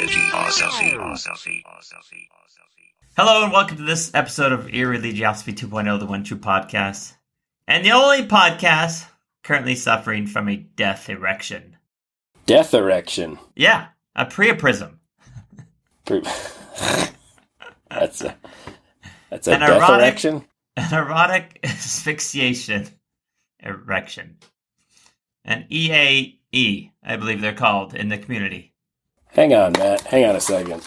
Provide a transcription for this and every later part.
Irreligiosity. Hello and welcome to this episode of Irreligiosity 2.0, the One True Podcast, and the only podcast currently suffering from a death erection. Death erection. Yeah, a priapism. Pre- that's a that's a An death erotic- erection. An erotic asphyxiation erection. An EAE, I believe they're called in the community. Hang on, Matt. Hang on a second.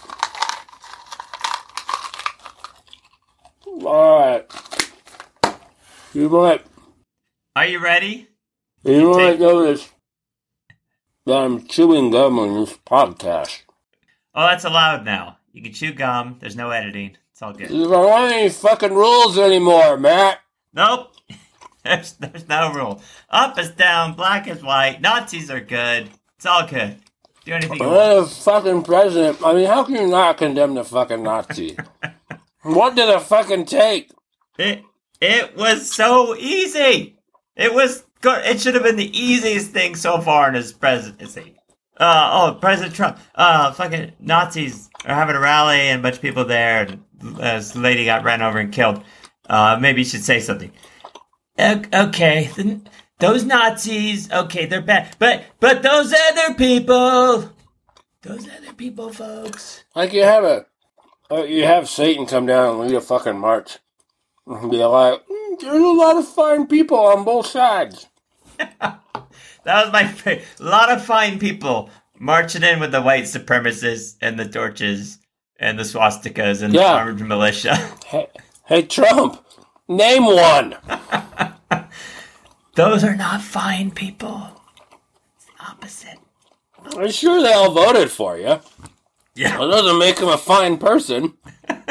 All right. You might Are you ready? you take- might notice that I'm chewing gum on this podcast. Oh, that's allowed now. You can chew gum. There's no editing. It's all good. There aren't any fucking rules anymore, Matt. Nope. There's there's no rule. Up is down, black is white. Nazis are good. It's all good. Do anything want. The fucking president. I mean, how can you not condemn the fucking Nazi? what did it fucking take? It it was so easy. It was good. It should have been the easiest thing so far in his presidency. Uh oh, President Trump. Uh, fucking Nazis are having a rally and a bunch of people there. And uh, this lady got ran over and killed. Uh, maybe you should say something. Okay, the, those Nazis. Okay, they're bad, but but those other people. Those other people, folks. Like you have a, uh, you have Satan come down and lead a fucking march, and be like, "Mm, "There's a lot of fine people on both sides." That was my favorite. A lot of fine people marching in with the white supremacists and the torches and the swastikas and the armed militia. Hey, hey, Trump, name one. Those are not fine people. It's the opposite. I'm sure they all voted for you. Yeah. That doesn't make him a fine person.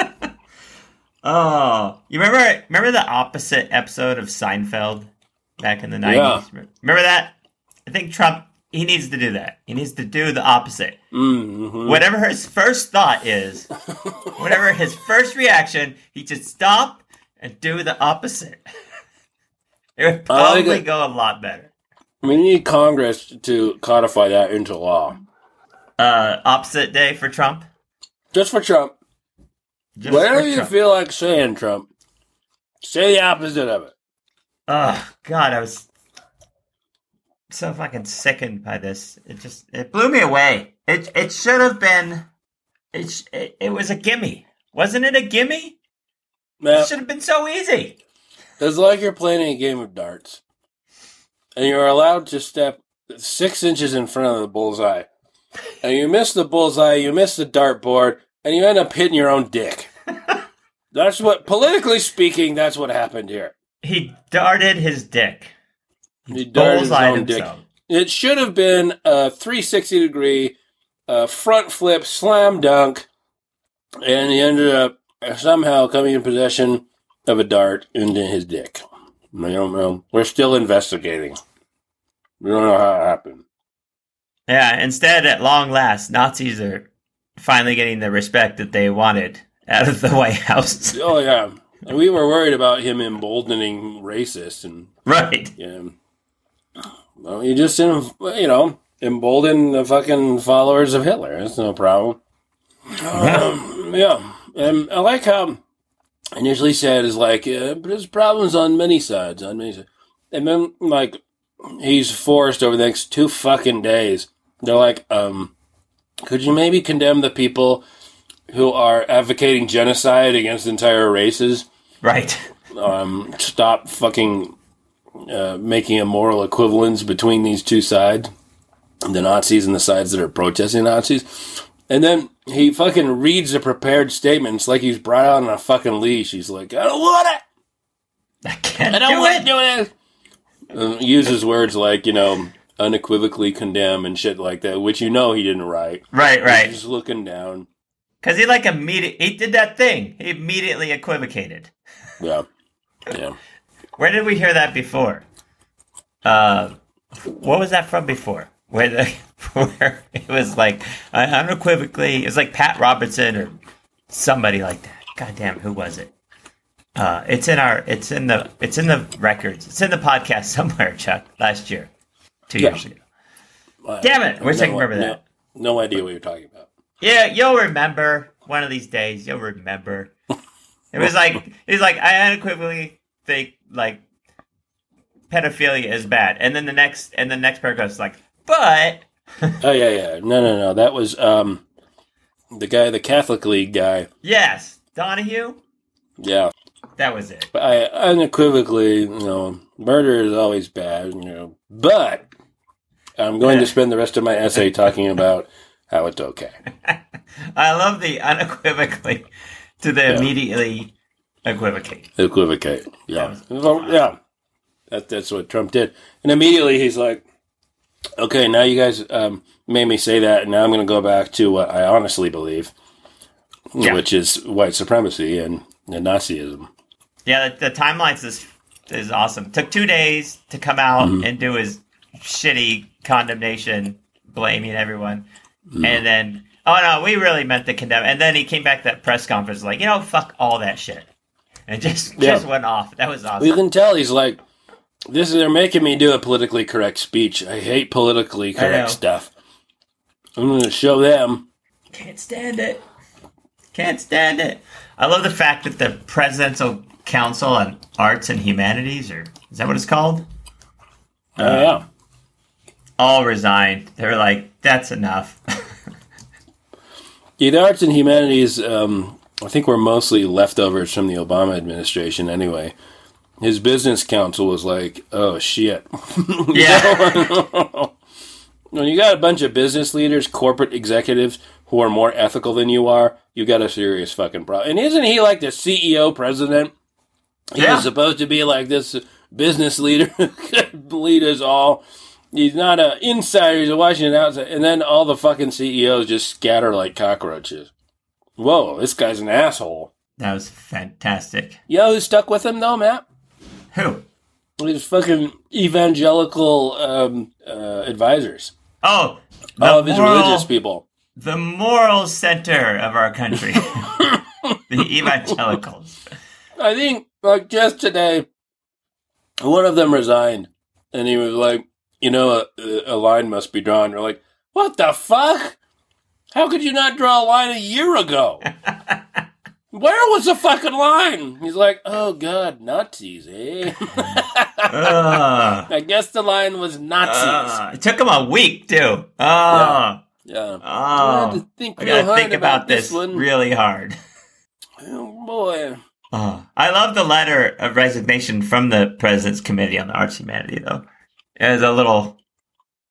Oh, you remember? Remember the opposite episode of Seinfeld back in the nineties? Remember that? I think Trump. He needs to do that. He needs to do the opposite. Mm-hmm. Whatever his first thought is, whatever his first reaction, he should stop and do the opposite. it would probably it. go a lot better. We need Congress to codify that into law. Uh, opposite day for Trump. Just for Trump. Just Whatever for you Trump. feel like saying, Trump, say the opposite of it. Oh God, I was so fucking sickened by this. It just it blew me away. It it should have been. It it, it was a gimme, wasn't it? A gimme? Now, It should have been so easy. It's like you're playing a game of darts, and you're allowed to step six inches in front of the bullseye, and you miss the bullseye, you miss the dartboard, and you end up hitting your own dick. that's what, politically speaking, that's what happened here. He darted his dick. He darted his own dick. himself. It should have been a 360 degree uh, front flip slam dunk, and he ended up somehow coming in possession of a dart into his dick. I don't know. We're still investigating. We don't know how it happened. Yeah. Instead, at long last, Nazis are finally getting the respect that they wanted out of the White House. Oh yeah, and we were worried about him emboldening racists, and right. yeah, well, you just you know embolden the fucking followers of Hitler. That's no problem. Um, yeah, and I like how initially said is like, uh, but there's problems on many sides, on many sides. And then like he's forced over the next two fucking days. They're like, um, could you maybe condemn the people who are advocating genocide against entire races? Right. Um, stop fucking uh, making a moral equivalence between these two sides, the Nazis and the sides that are protesting Nazis. And then he fucking reads the prepared statements like he's brought out on a fucking leash. He's like, I don't want it. I can't I don't do want it. to do it. Uh, uses words like, you know, unequivocally condemn and shit like that, which you know he didn't write. Right. Right. He's just looking down. Because he like immediately, he did that thing. He immediately equivocated. Yeah. Yeah. Where did we hear that before? Uh, what was that from before? Where the where it was like uh, unequivocally, it was like Pat Robertson or somebody like that. God damn, who was it? Uh, it's in our, it's in the, it's in the records. It's in the podcast somewhere, Chuck. Last year, two Yeah. years ago. Damn it! I wish I could remember no, that. No idea what you're talking about. Yeah, you'll remember one of these days. You'll remember. It was like he's like I unequivocally think like pedophilia is bad, and then the next and the next paragraph is like, but Oh yeah, yeah. No, no, no. That was um the guy, the Catholic League guy. yes, Donohue. Yeah, That was it. but I unequivocally, you know, murder is always bad. You know, but I'm going to spend the rest of my essay talking about how it's okay. I love the unequivocally to the Yeah. immediately equivocate. Equivocate. Yeah, That was- yeah. That that's what Trump did, and immediately he's like, "Okay, now you guys um, made me say that, and now I'm going to go back to what I honestly believe, Yeah. which is white supremacy and, and Nazism." Yeah, the, the timelines is is awesome. Took two days to come out Mm-hmm. and do his shitty condemnation, blaming everyone, Mm-hmm. and then oh no, we really meant to condemn. And then he came back to that press conference like, you know, fuck all that shit, and just Yeah. just went off. That was awesome. You can tell he's like, "This is they're making me do a politically correct speech. I hate politically correct stuff. I'm going to show them." Can't stand it. Can't stand it. I love the fact that the Presidential Council on Arts and Humanities, or is that what it's called? Oh yeah. All resigned. They were like, that's enough. Yeah, the arts and humanities, um, I think, were mostly leftovers from the Obama administration anyway. His business council was like, oh, shit. yeah. when you got a bunch of business leaders, corporate executives who are more ethical than you are, you got a serious fucking problem. And isn't he like the CEO president? He Yeah. was supposed to be like this business leader lead us all. He's not an insider, he's a Washington outsider. And then all the fucking CEOs just scatter like cockroaches. Whoa, this guy's an asshole. that was fantastic. You know who stuck with him though, Matt? Who? These fucking evangelical um, uh, advisors. Oh, the All of his moral, religious people. the moral center of our country, the evangelicals. I think, like, just today, one of them resigned, and he was like, you know, a, a line must be drawn. We're like, what the fuck? How could you not draw a line a year ago? Where was the fucking line? He's like, oh god, Nazis, eh? Ah. Ugh. I guess the line was Nazis. Ugh. it took him a week too. Oh, yeah. I had to think I gotta think about this one. really hard. oh boy. Oh, I love the letter of resignation from the president's committee on the arts and humanity, though. There's a little,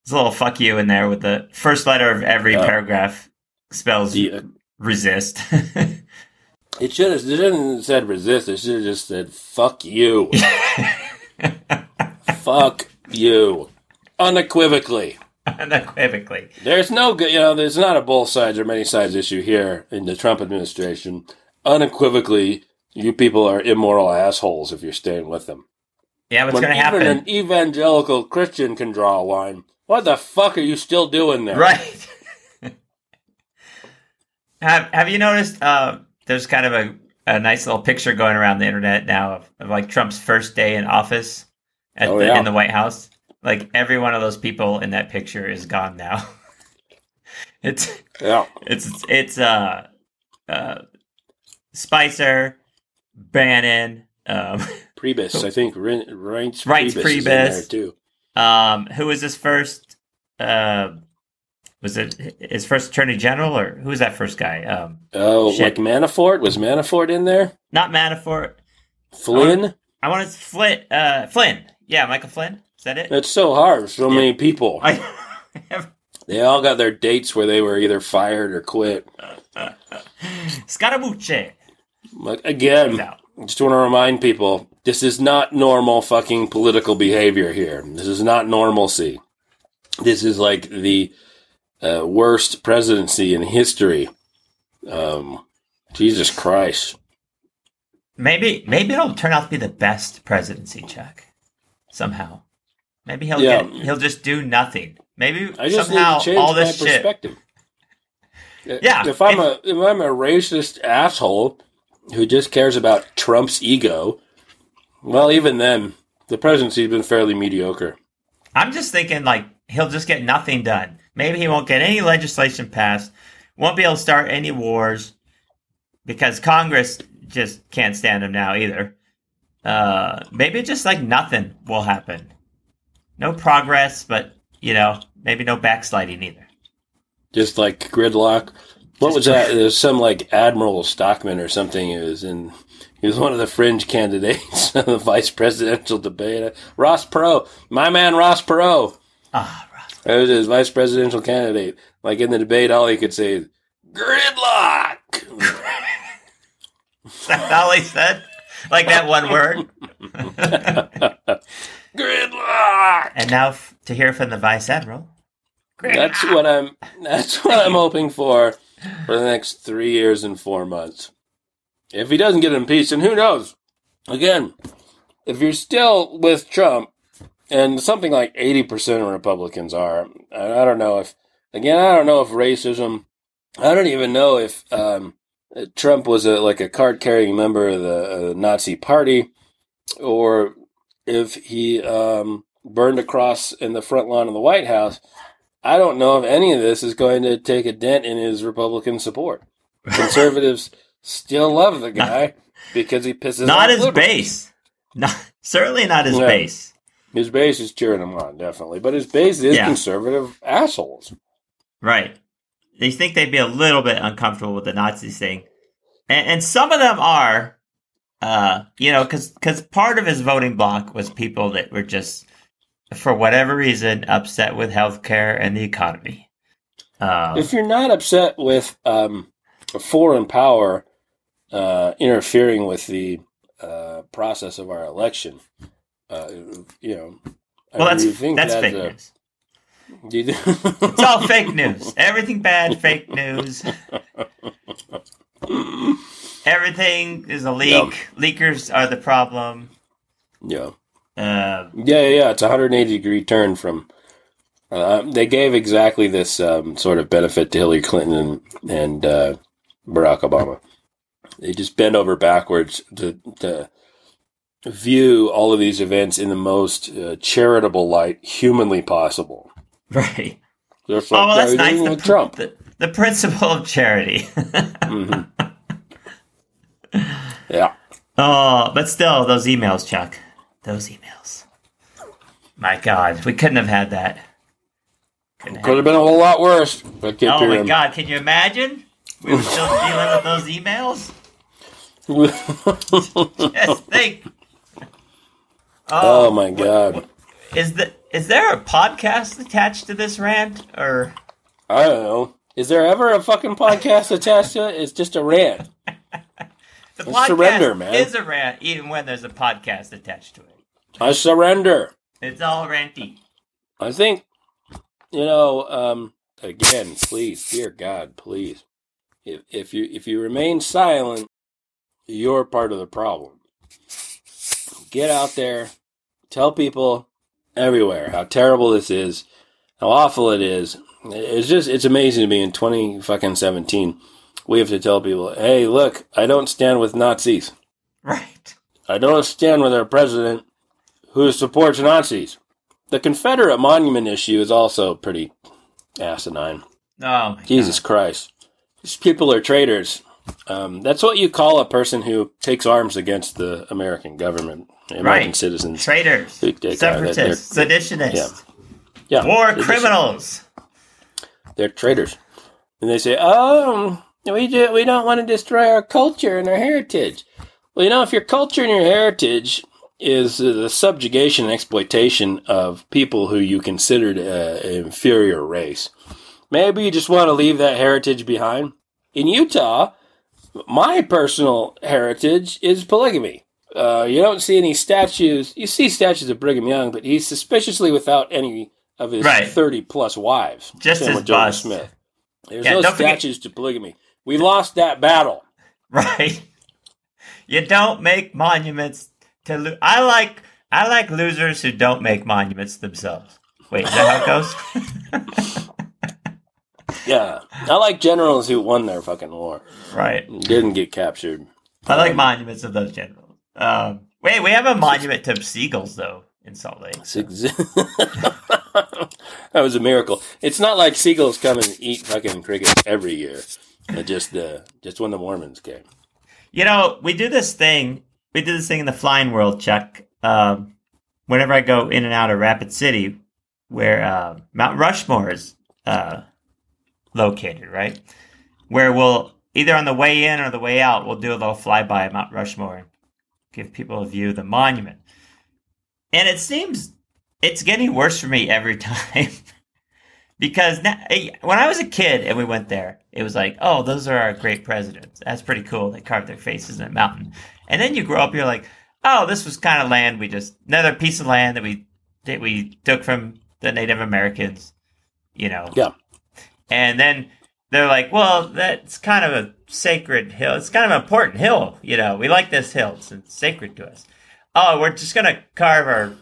there's a little fuck you in there with the first letter of every Yeah. paragraph spells The, uh, resist. it should have. It shouldn't said resist. It should have just said "fuck you." Fuck you. Unequivocally. Unequivocally. There's no good, you know, there's not a both sides or many sides issue here in the Trump administration. Unequivocally, you people are immoral assholes if you're staying with them. Yeah, what's gonna even happen? an evangelical Christian can draw a line, what the fuck are you still doing there? Right. have Have you noticed? Uh, there's kind of a, a nice little picture going around the internet now of, of like Trump's first day in office at Oh, the, yeah. in the White House. Like every one of those people in that picture is gone now. it's Yeah. it's it's uh uh Spicer, Bannon, um, Priebus, I think Reince Priebus, is in Priebus. there too. um, who was his first? Uh, was it his first Attorney General or who was that first guy? Um, Oh, Shit. like Manafort? Was Manafort in there? not Manafort. Flynn? I want to Flynn. Uh, Flynn. Yeah, Michael Flynn. Is that it? That's so hard. So many people. I They all got their dates where they were either fired or quit. Scaramucci. Like again, just want to remind people this is not normal fucking political behavior here. This is not normalcy. This is like the uh, worst presidency in history. Um, Jesus Christ. Maybe maybe it'll turn out to be the best presidency, Chuck. Somehow. Maybe he'll Yeah. get he'll just do nothing. Maybe somehow need to change all this shit. Yeah, If I'm a if I'm a racist asshole who just cares about Trump's ego, well, even then, the presidency's been fairly mediocre. I'm just thinking like he'll just get nothing done. Maybe he won't get any legislation passed. won't be able to start any wars because Congress just can't stand him now either. Uh, maybe just like nothing will happen. No progress, but you know, maybe no backsliding either. Just like gridlock. What Just was that? There's some like Admiral Stockman or something. He was in. He was one of the fringe candidates in the vice presidential debate. Ross Perot, my man Ross Perot. Ah, That was his vice presidential candidate. Like in the debate, all he could say is gridlock. Is that all he said? Like that one word. gridlock. And now f- to hear from the vice admiral. That's what I'm. That's what I'm hoping for for the next three years and four months. If he doesn't get impeached, and who knows? Again, if you're still with Trump, and something like eighty percent of Republicans are, I I don't know if. Again, I don't know if racism. I don't even know if um, Trump was a like a card carrying member of the uh, Nazi Party, or if he um, burned a cross in the front lawn of the White House. I don't know if any of this is going to take a dent in his Republican support. Conservatives still love the guy because he pisses Not off his liberals. base. Not certainly not his Yeah. base. His base is cheering him on, definitely, but his base is Yeah. conservative assholes. Right. They think they'd be a little bit uncomfortable with the Nazis thing, and, and some of them are, uh, you know, because part of his voting block was people that were just, for whatever reason, upset with healthcare and the economy. Uh, If you're not upset with um, a foreign power uh, interfering with the uh, process of our election, uh, you know, I well, mean, that's think that's that's fake a- news. do you- It's all fake news. Everything bad, fake news. Everything is a leak. Leakers are the problem. yeah. Uh, Yeah, yeah, yeah. It's a 180 degree turn from. Uh, they gave exactly this um, sort of benefit to Hillary Clinton and, and uh, Barack Obama. They just bend over backwards to, to view all of these events in the most uh, charitable light humanly possible. right. Just Oh, well, that's nice. everything The, with Trump. The, the principle of charity. hmm Yeah. oh, but still, those emails, Chuck. Those emails. My God, we couldn't have had that. Couldn't have Could have been a whole lot worse. But oh my hearing- God, can you imagine? We were still dealing with those emails. Just think. Oh my God. Is the is there a podcast attached to this rant, or I don't know. Is there ever a fucking podcast attached to it? It's just a rant. the podcast surrender, man. is a rant, even when there's a podcast attached to it? I surrender. It's all ranty. I think, you know, um, again, please, dear God, please, if, if you if you remain silent, you're part of the problem. Get out there, tell people everywhere how terrible this is, how awful it is. It's just it's amazing to me in twenty fucking seventeen. We have to tell people, hey, look, I don't stand with Nazis. Right. I don't stand with our president who supports Nazis. The Confederate monument issue is also pretty asinine. Oh my Jesus Christ. These people are traitors. Um, that's what you call a person who takes arms against the American government, American Right. citizens. Traitors, Who take- they're- separatists, seditionists, Yeah, war they're criminals. They're traitors. And they say, oh, we, do, we don't want to destroy our culture and our heritage. Well, you know, if your culture and your heritage is the subjugation and exploitation of people who you considered uh, an inferior race, maybe you just want to leave that heritage behind. In Utah, my personal heritage is polygamy. Uh, you don't see any statues. You see statues of Brigham Young, but he's suspiciously without any of his Right. 30 plus wives. Just Same his with Joseph bust. Smith. There's Yeah, no don't forget- statues to polygamy. We lost that battle. Right. You don't make monuments to. Lo- I like. I like losers who don't make monuments themselves. Wait, is that how it goes? Yeah. I like generals who won their fucking war. right. Didn't get captured. I like monuments of those generals. Um, wait, we have a monument to seagulls though in Salt Lake. Ex- that was a miracle. It's not like seagulls come and eat fucking crickets every year. It just uh, just when the Mormons came. You know, we do this thing. We do this thing in the flying world, Chuck. Um, whenever I go in and out of Rapid City, where uh, Mount Rushmore is uh, located, right? Where we'll either on the way in or the way out, we'll do a little flyby of Mount Rushmore and give people a view of the monument. And it seems it's getting worse for me every time. because now, when I was a kid and we went there, it was like, oh, those are our great presidents. That's pretty cool. They carved their faces in a mountain. And then you grow up, you're like, oh, this was kind of land we just another piece of land that we that we took from the Native Americans, you know. Yeah. And then they're like, well, that's kind of a sacred hill. It's kind of an important hill, you know. We like this hill. It's, sacred to us. Oh, we're just gonna carve our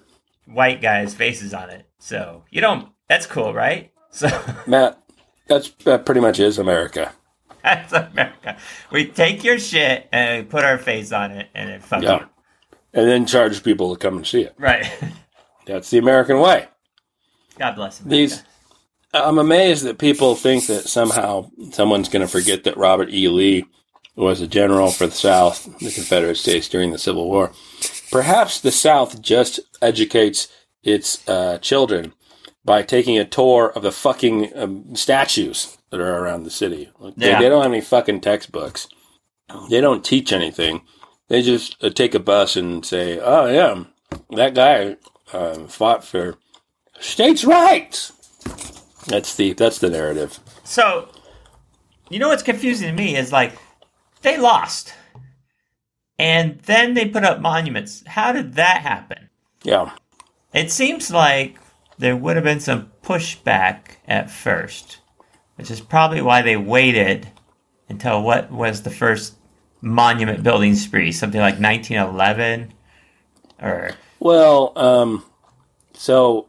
white guys' faces on it. So you don't. That's cool, right? So Matt, that's that pretty much is America. that's America. We take your shit and we put our face on it, and then fuck Yeah. And then charge people to come and see it. Right. That's the American way. God bless America. These, I'm amazed that people think that somehow someone's going to forget that Robert E. Lee was a general for the South, the Confederate States during the Civil War. Perhaps the South just educates its uh, children by taking a tour of the fucking um, statues that are around the city. Like, they- they, don't have any fucking textbooks. They don't teach anything. They just uh, take a bus and say, "Oh yeah, that guy uh, fought for states' rights." That's the that's the narrative. So, you know what's confusing to me is like they lost, and then they put up monuments. How did that happen? Yeah, It seems like there would have been some pushback at first, which is probably why they waited until what was the first monument building spree, something like 1911, or Well, um, so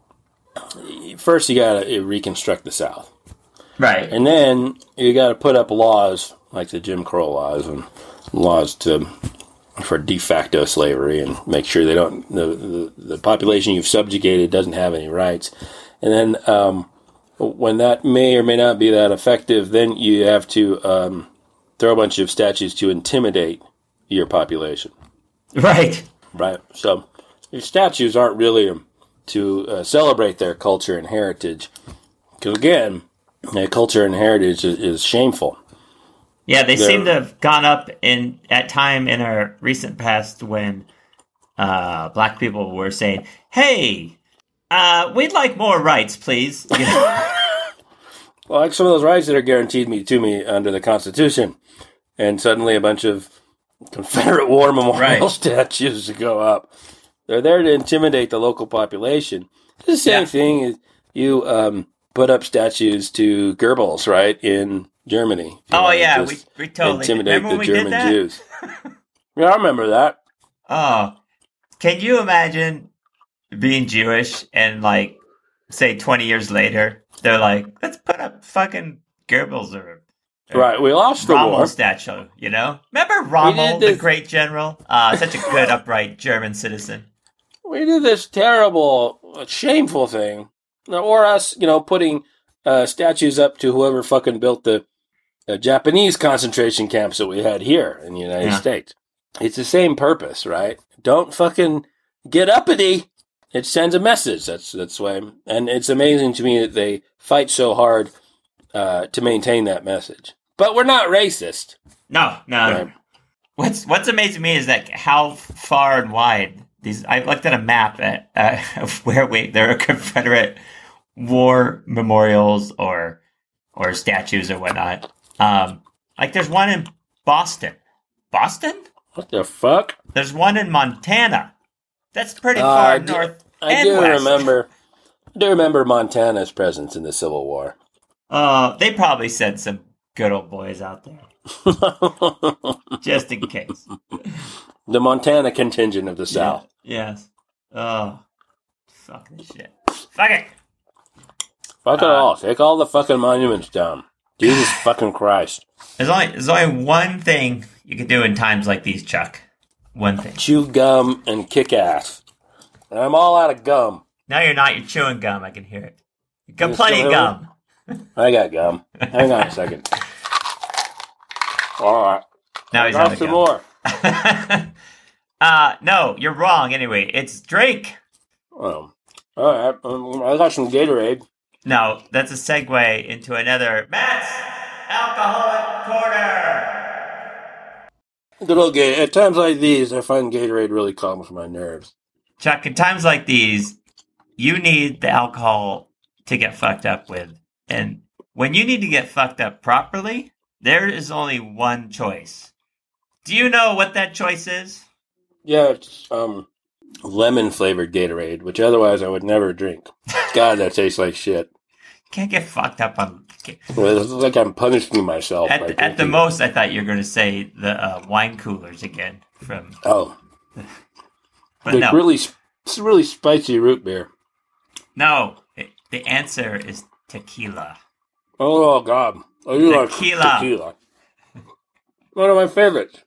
first you got to reconstruct the South, right, and then you got to put up laws like the Jim Crow laws and laws to for de facto slavery and make sure they don't the the, the population you've subjugated doesn't have any rights, and then um, when that may or may not be that effective, then you have to um, throw a bunch of statues to intimidate your population. right, Right. So these statues aren't really to uh, celebrate their culture and heritage. Because again, their culture and heritage is, is shameful. yeah. They They're- seem to have gone up in at time in our recent past when uh, black people were saying, "Hey, uh, we'd like more rights, please." You know? Well, like some of those rights that are guaranteed me to me under the Constitution, and suddenly a bunch of Confederate War Memorial Right. statues go up. They're there to intimidate the local population. It's the same Yeah. thing as you um, put up statues to Goebbels, right, in Germany. Oh know, yeah, we, we totally intimidate remember when the we German did that. Jews. yeah, I remember that. Oh, can you imagine being Jewish and like, say, twenty years later, they're like, let's put up fucking Goebbels or Right, we lost the Rommel war. statue. You know, remember Rommel, the great general? Uh, such a good, upright German citizen. We did this terrible, uh, shameful thing, or us, you know, putting uh, statues up to whoever fucking built the uh, Japanese concentration camps that we had here in the United Yeah. States. It's the same purpose, right? Don't fucking get uppity. It sends a message. That's that's why, and it's amazing to me that they fight so hard uh, to maintain that message. But we're not racist. No, no. Right. What's What's amazing to me is that how far and wide these. I looked at a map at uh, of where we there are Confederate war memorials or or statues or whatnot. Um, like there's one in Boston. Boston? What the fuck? There's one in Montana. That's pretty Uh, far I do- north. I do west. remember. I do remember Montana's presence in the Civil War. Uh, they probably sent some good old boys out there just in case. The Montana contingent of the South. Yes. Oh, fuck this shit. Fuck it. Fuck it Uh, all. Take all the fucking monuments down. Jesus fucking Christ. There's only there's only one thing you can do in times like these, Chuck. One thing. Chew gum and kick ass. And I'm all out of gum. No, you're not. You're chewing gum. I can hear it. You got plenty of gum. I got gum. Hang on a second. All right. Now I he's got some gum. more. uh, no, you're wrong. Anyway, it's Drake. Oh. All right. Um, I got some Gatorade. No, that's a segue into another Matt's alcoholic corner. Good old Gatorade. At times like these, I find Gatorade really calms my nerves. Chuck, in times like these, you need the alcohol to get fucked up with. And when you need to get fucked up properly, there is only one choice. Do you know what that choice is? Yeah, it's um lemon flavored Gatorade, which otherwise I would never drink. God, that tastes like shit. Can't get fucked up on. Well, It's like I'm punishing myself. At, at the most, I thought you were going to say the uh, wine coolers again from. Oh, But like no, really, it's really spicy root beer. no. It, the answer is tequila. Oh God, do like Tequila. tequila. One of my favorites.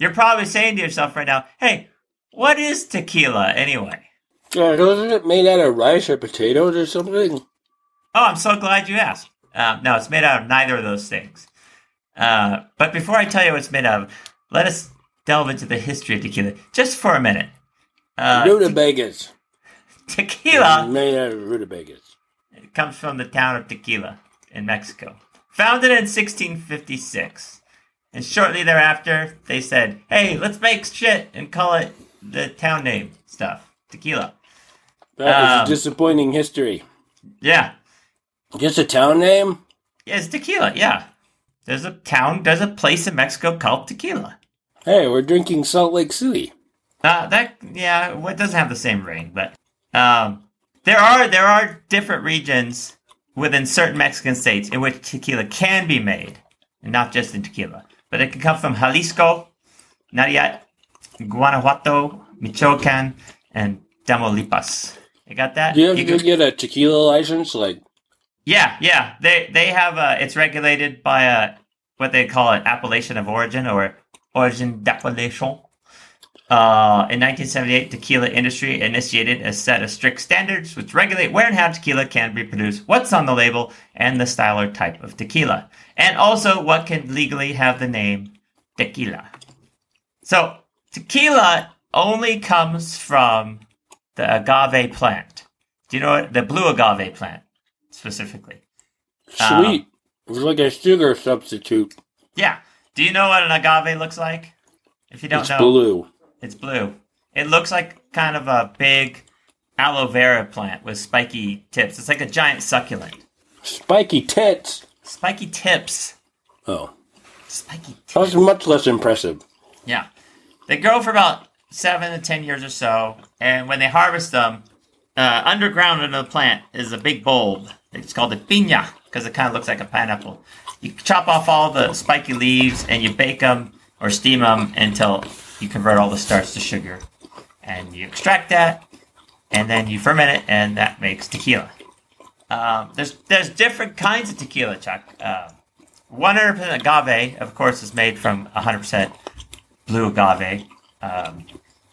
You're probably saying to yourself right now, "Hey, what is tequila anyway?" Yeah, wasn't it made out of rice or potatoes or something? Oh, I'm so glad you asked. Um, no, it's made out of neither of those things. Uh, but before I tell you what it's made of, let us delve into the history of tequila just for a minute. Uh, Rutabagas. tequila Made out of rutabagas. It comes from the town of Tequila in Mexico. Founded in 1656. And shortly thereafter, they said, hey, let's make shit and call it the town name stuff. Tequila. That Um, is disappointing history. Yeah. Just a town name? Yeah, it's tequila, yeah. There's a town, there's a place in Mexico called Tequila. Hey, we're drinking Salt Lake City. Uh, that, yeah, well, it doesn't have the same ring, but, um, there are, there are different regions within certain Mexican states in which tequila can be made, and not just in tequila. But it can come from Jalisco, Nayarit, Guanajuato, Michoacan, and Tamaulipas. You got that? Do you have You to can- get a tequila license? Like, yeah, yeah. They they have uh it's regulated by a what they call an appellation of origin or origin d'appellation. Uh, in 1978, tequila industry initiated a set of strict standards which regulate where and how tequila can be produced, what's on the label, and the style or type of tequila, and also what can legally have the name tequila. So, tequila only comes from the agave plant. Do you know what the blue agave plant specifically? Um, sweet. it's like a sugar substitute. Yeah. Do you know what an agave looks like? If you don't know It's know, blue. it's blue. It looks like kind of a big aloe vera plant with spiky tips. It's like a giant succulent. Spiky tits. Spiky tips. Oh, Spiky tips. that's much less impressive. Yeah. They grow for about seven to ten years or so, and when they harvest them, uh, underground in the plant is a big bulb. It's called a piña because it kind of looks like a pineapple. You chop off all the spiky leaves and you bake them or steam them until you convert all the starch to sugar, and you extract that, and then you ferment it, and that makes tequila. Um, there's there's different kinds of tequila, Chuck. Uh, 100% agave, of course, is made from 100% blue agave, um,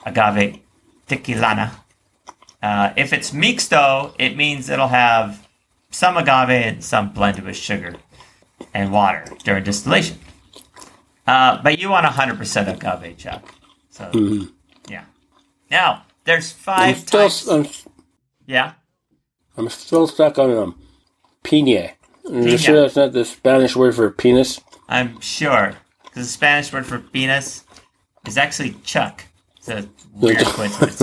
agave tequilana. Uh, if it's mixto, it means it'll have some agave and some blended with sugar and water during distillation. Uh, but you want 100% agave, Chuck. So, yeah. Now, there's five types. Yeah. I'm still stuck on um, pina. Are you sure that's not the Spanish word for penis? I'm sure. Because the Spanish word for penis is actually chuck. It's a weird coincidence.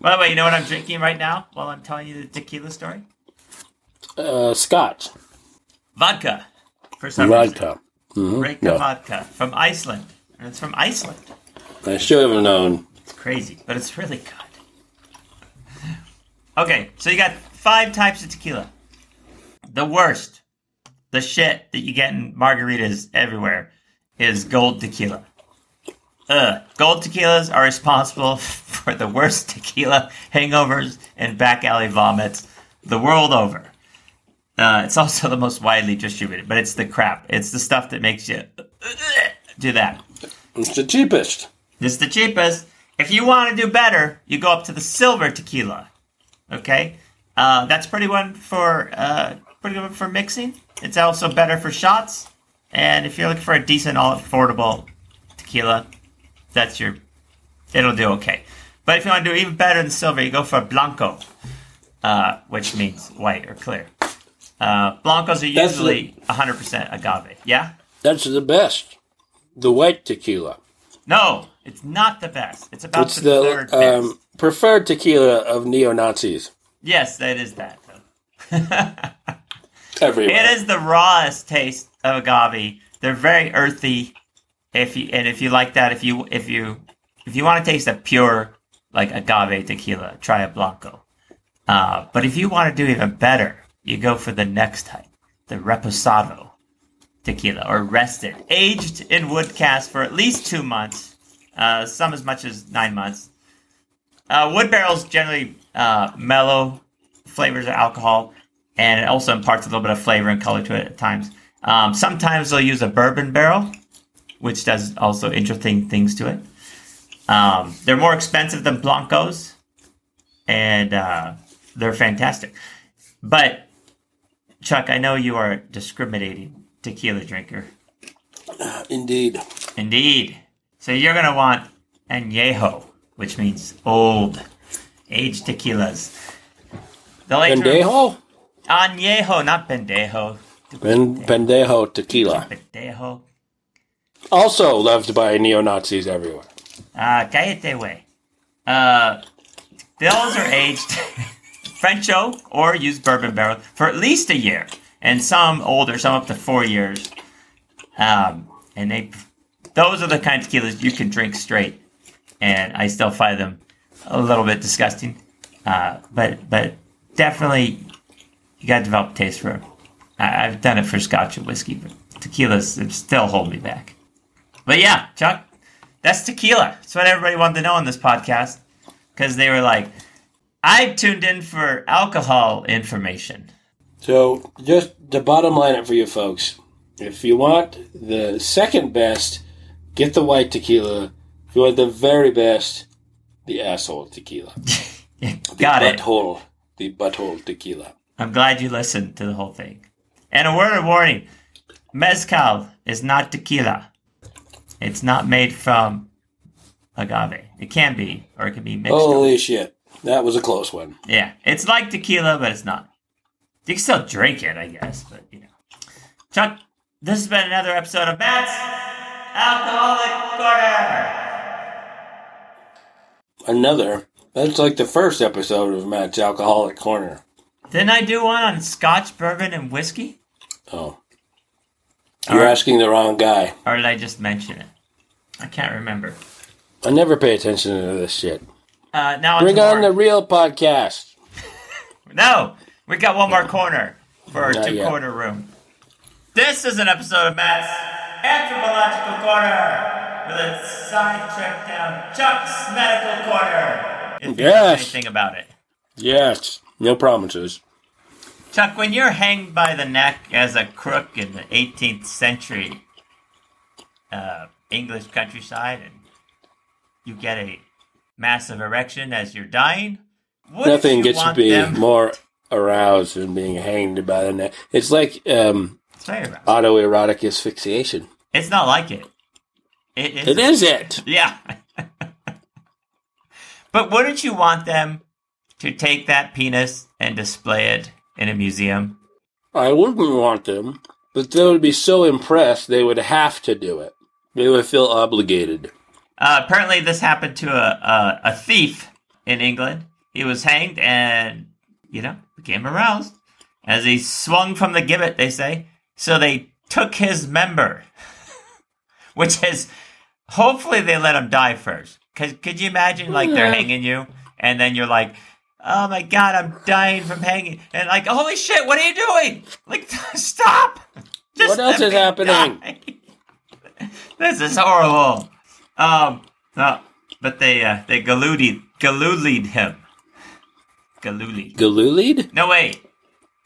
By the way, you know what I'm drinking right now while I'm telling you the tequila story? Uh, Scotch. Vodka. For some reason. Vodka. Mhm. Reyka No. vodka from Iceland. And it's from Iceland. I should have known. It's crazy, but it's really good. Okay, so you got five types of tequila. The worst, the shit that you get in margaritas everywhere, is gold tequila. Ugh. Gold tequilas are responsible for the worst tequila hangovers and back alley vomits the world over. Uh, it's also the most widely distributed, but it's the crap. It's the stuff that makes you do that. It's the cheapest. It's the cheapest. If you want to do better, you go up to the silver tequila. Okay, uh, that's pretty one for uh, pretty good for mixing. It's also better for shots, and if you're looking for a decent, all affordable tequila, that's your. It'll do okay. But if you want to do even better than silver, you go for blanco, uh, which means white or clear. Uh, blancos are usually 100% agave. Yeah. That's the best. The white tequila. No, it's not the best. It's about It's the, third the best. um, preferred tequila of neo Nazis yes, that is that. Everywhere. It is the rawest taste of agave. They're very earthy. If you and if you like that, if you if you if you want to taste a pure like agave tequila, try a blanco. Uh, but if you want to do even better, you go for the next type, the reposado tequila or rested, aged in wood cask for at least two months, uh, some as much as nine months. Uh, wood barrels generally uh, mellow flavors of alcohol, and it also imparts a little bit of flavor and color to it at times. Um, sometimes they'll use a bourbon barrel, which does also interesting things to it. Um, they're more expensive than blancos, and uh, they're fantastic. But Chuck, I know you are a discriminating tequila drinker. Indeed. Indeed. So you're gonna want añejo, which means old, aged tequilas. The late Pendejo? añejo, not pendejo. Ben, pendejo tequila. Pendejo. Also loved by neo Nazis everywhere. Ah, cállate, way. Uh, those are aged French oak or used bourbon barrel for at least a year, and some older, some up to four years. Um, and they, those are the kind of tequilas you can drink straight, and I still find them a little bit disgusting. Uh, but but definitely, you got to develop a taste for them. I, I've done it for Scotch and whiskey, but tequilas still hold me back. But yeah, Chuck, that's tequila. That's what everybody wanted to know on this podcast. Because they were like, I tuned in for alcohol information. So, just the bottom line for you folks. If you want the second best, get the white tequila. If you want the very best, the asshole tequila. Got it. Butthole. The butthole tequila. I'm glad you listened to the whole thing. And a word of warning Mezcal is not tequila. It's not made from agave. It can be, or it can be mixed. up. Holy shit. That was a close one. Yeah, it's like tequila, but it's not. You can still drink it, I guess, but you know. Chuck, this has been another episode of Matt's Alcoholic Corner. Another. That's like the first episode of Matt's Alcoholic Corner. Didn't I do one on Scotch, bourbon, and whiskey? Oh. You're Alright. asking the wrong guy. Or did I just mention it? I can't remember. I never pay attention to this shit. Uh, now Bring on, on the real podcast. No, we got one more corner for our two corner room. This is an episode of Matt's Anthropological Corner with a side trip down Chuck's Medical Corner. If Yes. anything about it. Yes. No promises. Chuck, when you're hanged by the neck as a crook in the 18th century uh, English countryside and you get a massive erection as you're dying, Nothing gets me them... more aroused than being hanged by the neck. It's like um, Rough. autoerotic asphyxiation. it's not like it. It is. It is it. Yeah. but wouldn't you want them to take that penis and display it in a museum? I wouldn't want them, but they would be so impressed they would have to do it. They would feel obligated. Uh, apparently, this happened to a, a a thief in England. He was hanged and you know became aroused as he swung from the gibbet. They say so. They took his member, which is hopefully they let him die first. Cause could you imagine like they're hanging you and then you're like. Oh my god, I'm dying from hanging. And like, holy shit, what are you doing? Like, stop! What else is happening? die. this is horrible. Um, no, but they uh, they galudied galulied him. Gillooly. Galulied? No wait,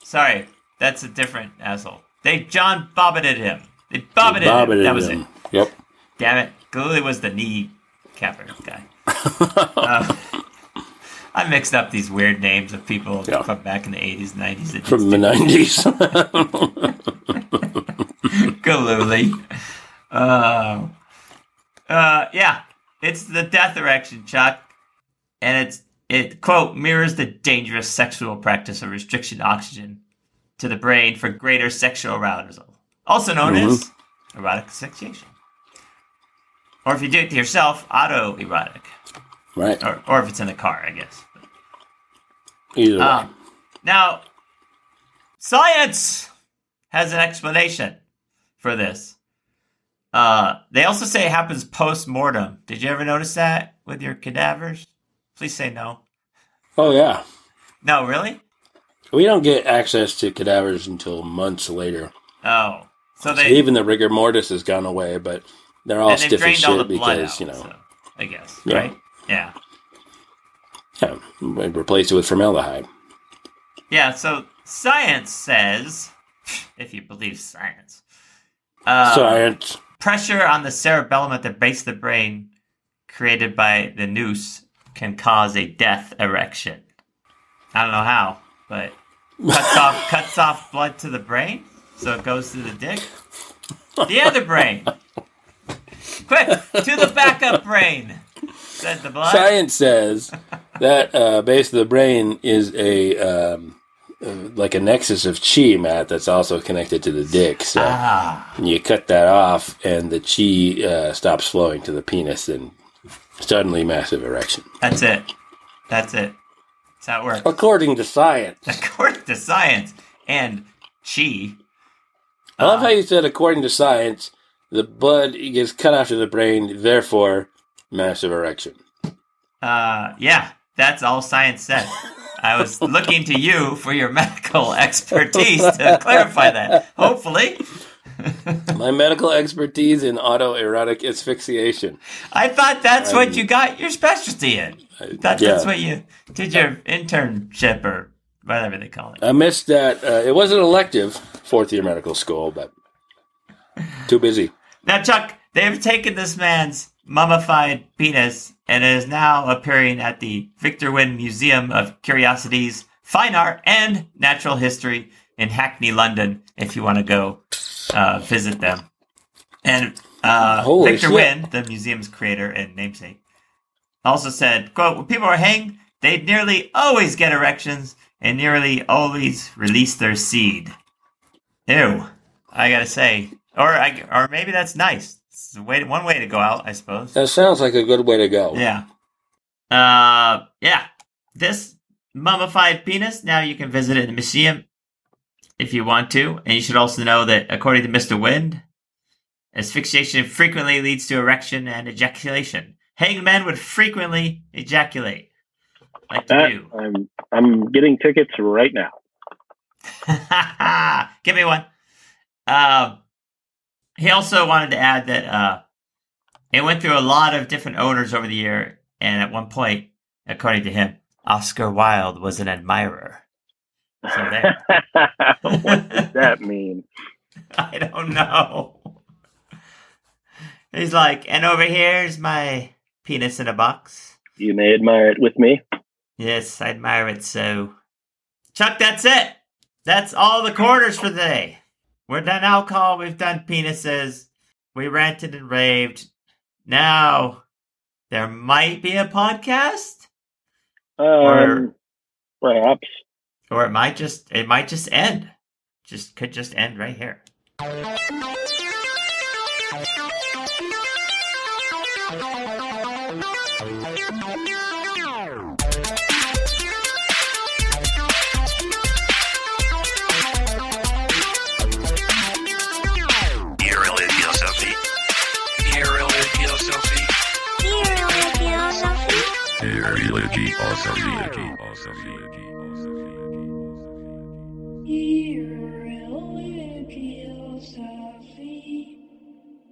sorry, that's a different asshole. They John bobbited him. They bobbited him. Bobbited That was them. it. Yep. Damn it, Gillooly was the knee capper guy. Uh, I mixed up these weird names of people Yeah. from back in the 80s, 90s. From the nineties. Gillooly. Uh, uh, yeah, it's the death erection, Chuck, and it's it quote mirrors the dangerous sexual practice of restriction oxygen to the brain for greater sexual arousal, also known as erotic asphyxiation, or if you do it to yourself, autoerotic, right. or or if it's in the car, I guess. Either way. Um, now, science has an explanation for this. Uh, they also say it happens post mortem. Did you ever notice that with your cadavers? Please say no. oh yeah. No, really? We don't get access to cadavers until months later. Oh, so So they even the rigor mortis has gone away, but they're all stiff as all shit blood because out. you know, so, I guess Yeah. right? Yeah, yeah, we replaced it with formaldehyde. yeah. So science says, if you believe science, uh, Science. pressure on the cerebellum at the base of the brain created by the noose can cause a death erection. I don't know how, but cuts off cuts off blood to the brain, so it goes to the dick. The other brain. Quick, to the backup brain. Said the blood. Science says that uh, base of the brain is a um, uh, like a nexus of chi, Matt, that's also connected to the dick. So Ah, you cut that off, and the chi uh, stops flowing to the penis, and suddenly massive erection. that's it. That's it. That's how it works. According to science. According to science and chi. I love how you said, according to science, the blood gets cut off to the brain, therefore, massive erection. Uh, yeah, that's all science said. I was looking to you for your medical expertise to clarify that. Hopefully, My medical expertise in autoerotic asphyxiation. I thought that's what you got your specialty in. Thought yeah. that's what you did your internship or whatever they call it. I missed that. Uh, it was an elective, fourth year medical school, but too busy. Now, Chuck, they've taken this man's mummified penis and it is now appearing at the Viktor Wynd Museum of Curiosities, Fine Art, and Natural History in Hackney, London, if you want to go uh, visit them. And uh, Viktor shit. Wynd, the museum's creator and namesake, also said, quote, when people are hanged, they nearly always get erections and nearly always release their seed. Ew. I gotta say. Or I, or maybe that's nice. It's a way, one way to go out, I suppose. That sounds like a good way to go. Yeah. Uh, yeah. This mummified penis, now you can visit it in the museum if you want to. And you should also know that according to Mr. Wynd, asphyxiation frequently leads to erection and ejaculation. Hanged men would frequently ejaculate. Like That, you I'm I'm getting tickets right now. Give me one. Um, he also wanted to add that uh, it went through a lot of different owners over the year, and at one point, according to him, Oscar Wilde was an admirer. So there. what does that mean? I don't know. He's like, and over here's my penis in a box. You may admire it with me. Yes, I admire it so. Chuck, that's it. That's all the corners for today. We're done alcohol. We've done penises. We ranted and raved. Now, there might be a podcast, Um, perhaps. or it might just it might just end. Just could just end right here. Irreligiosophy.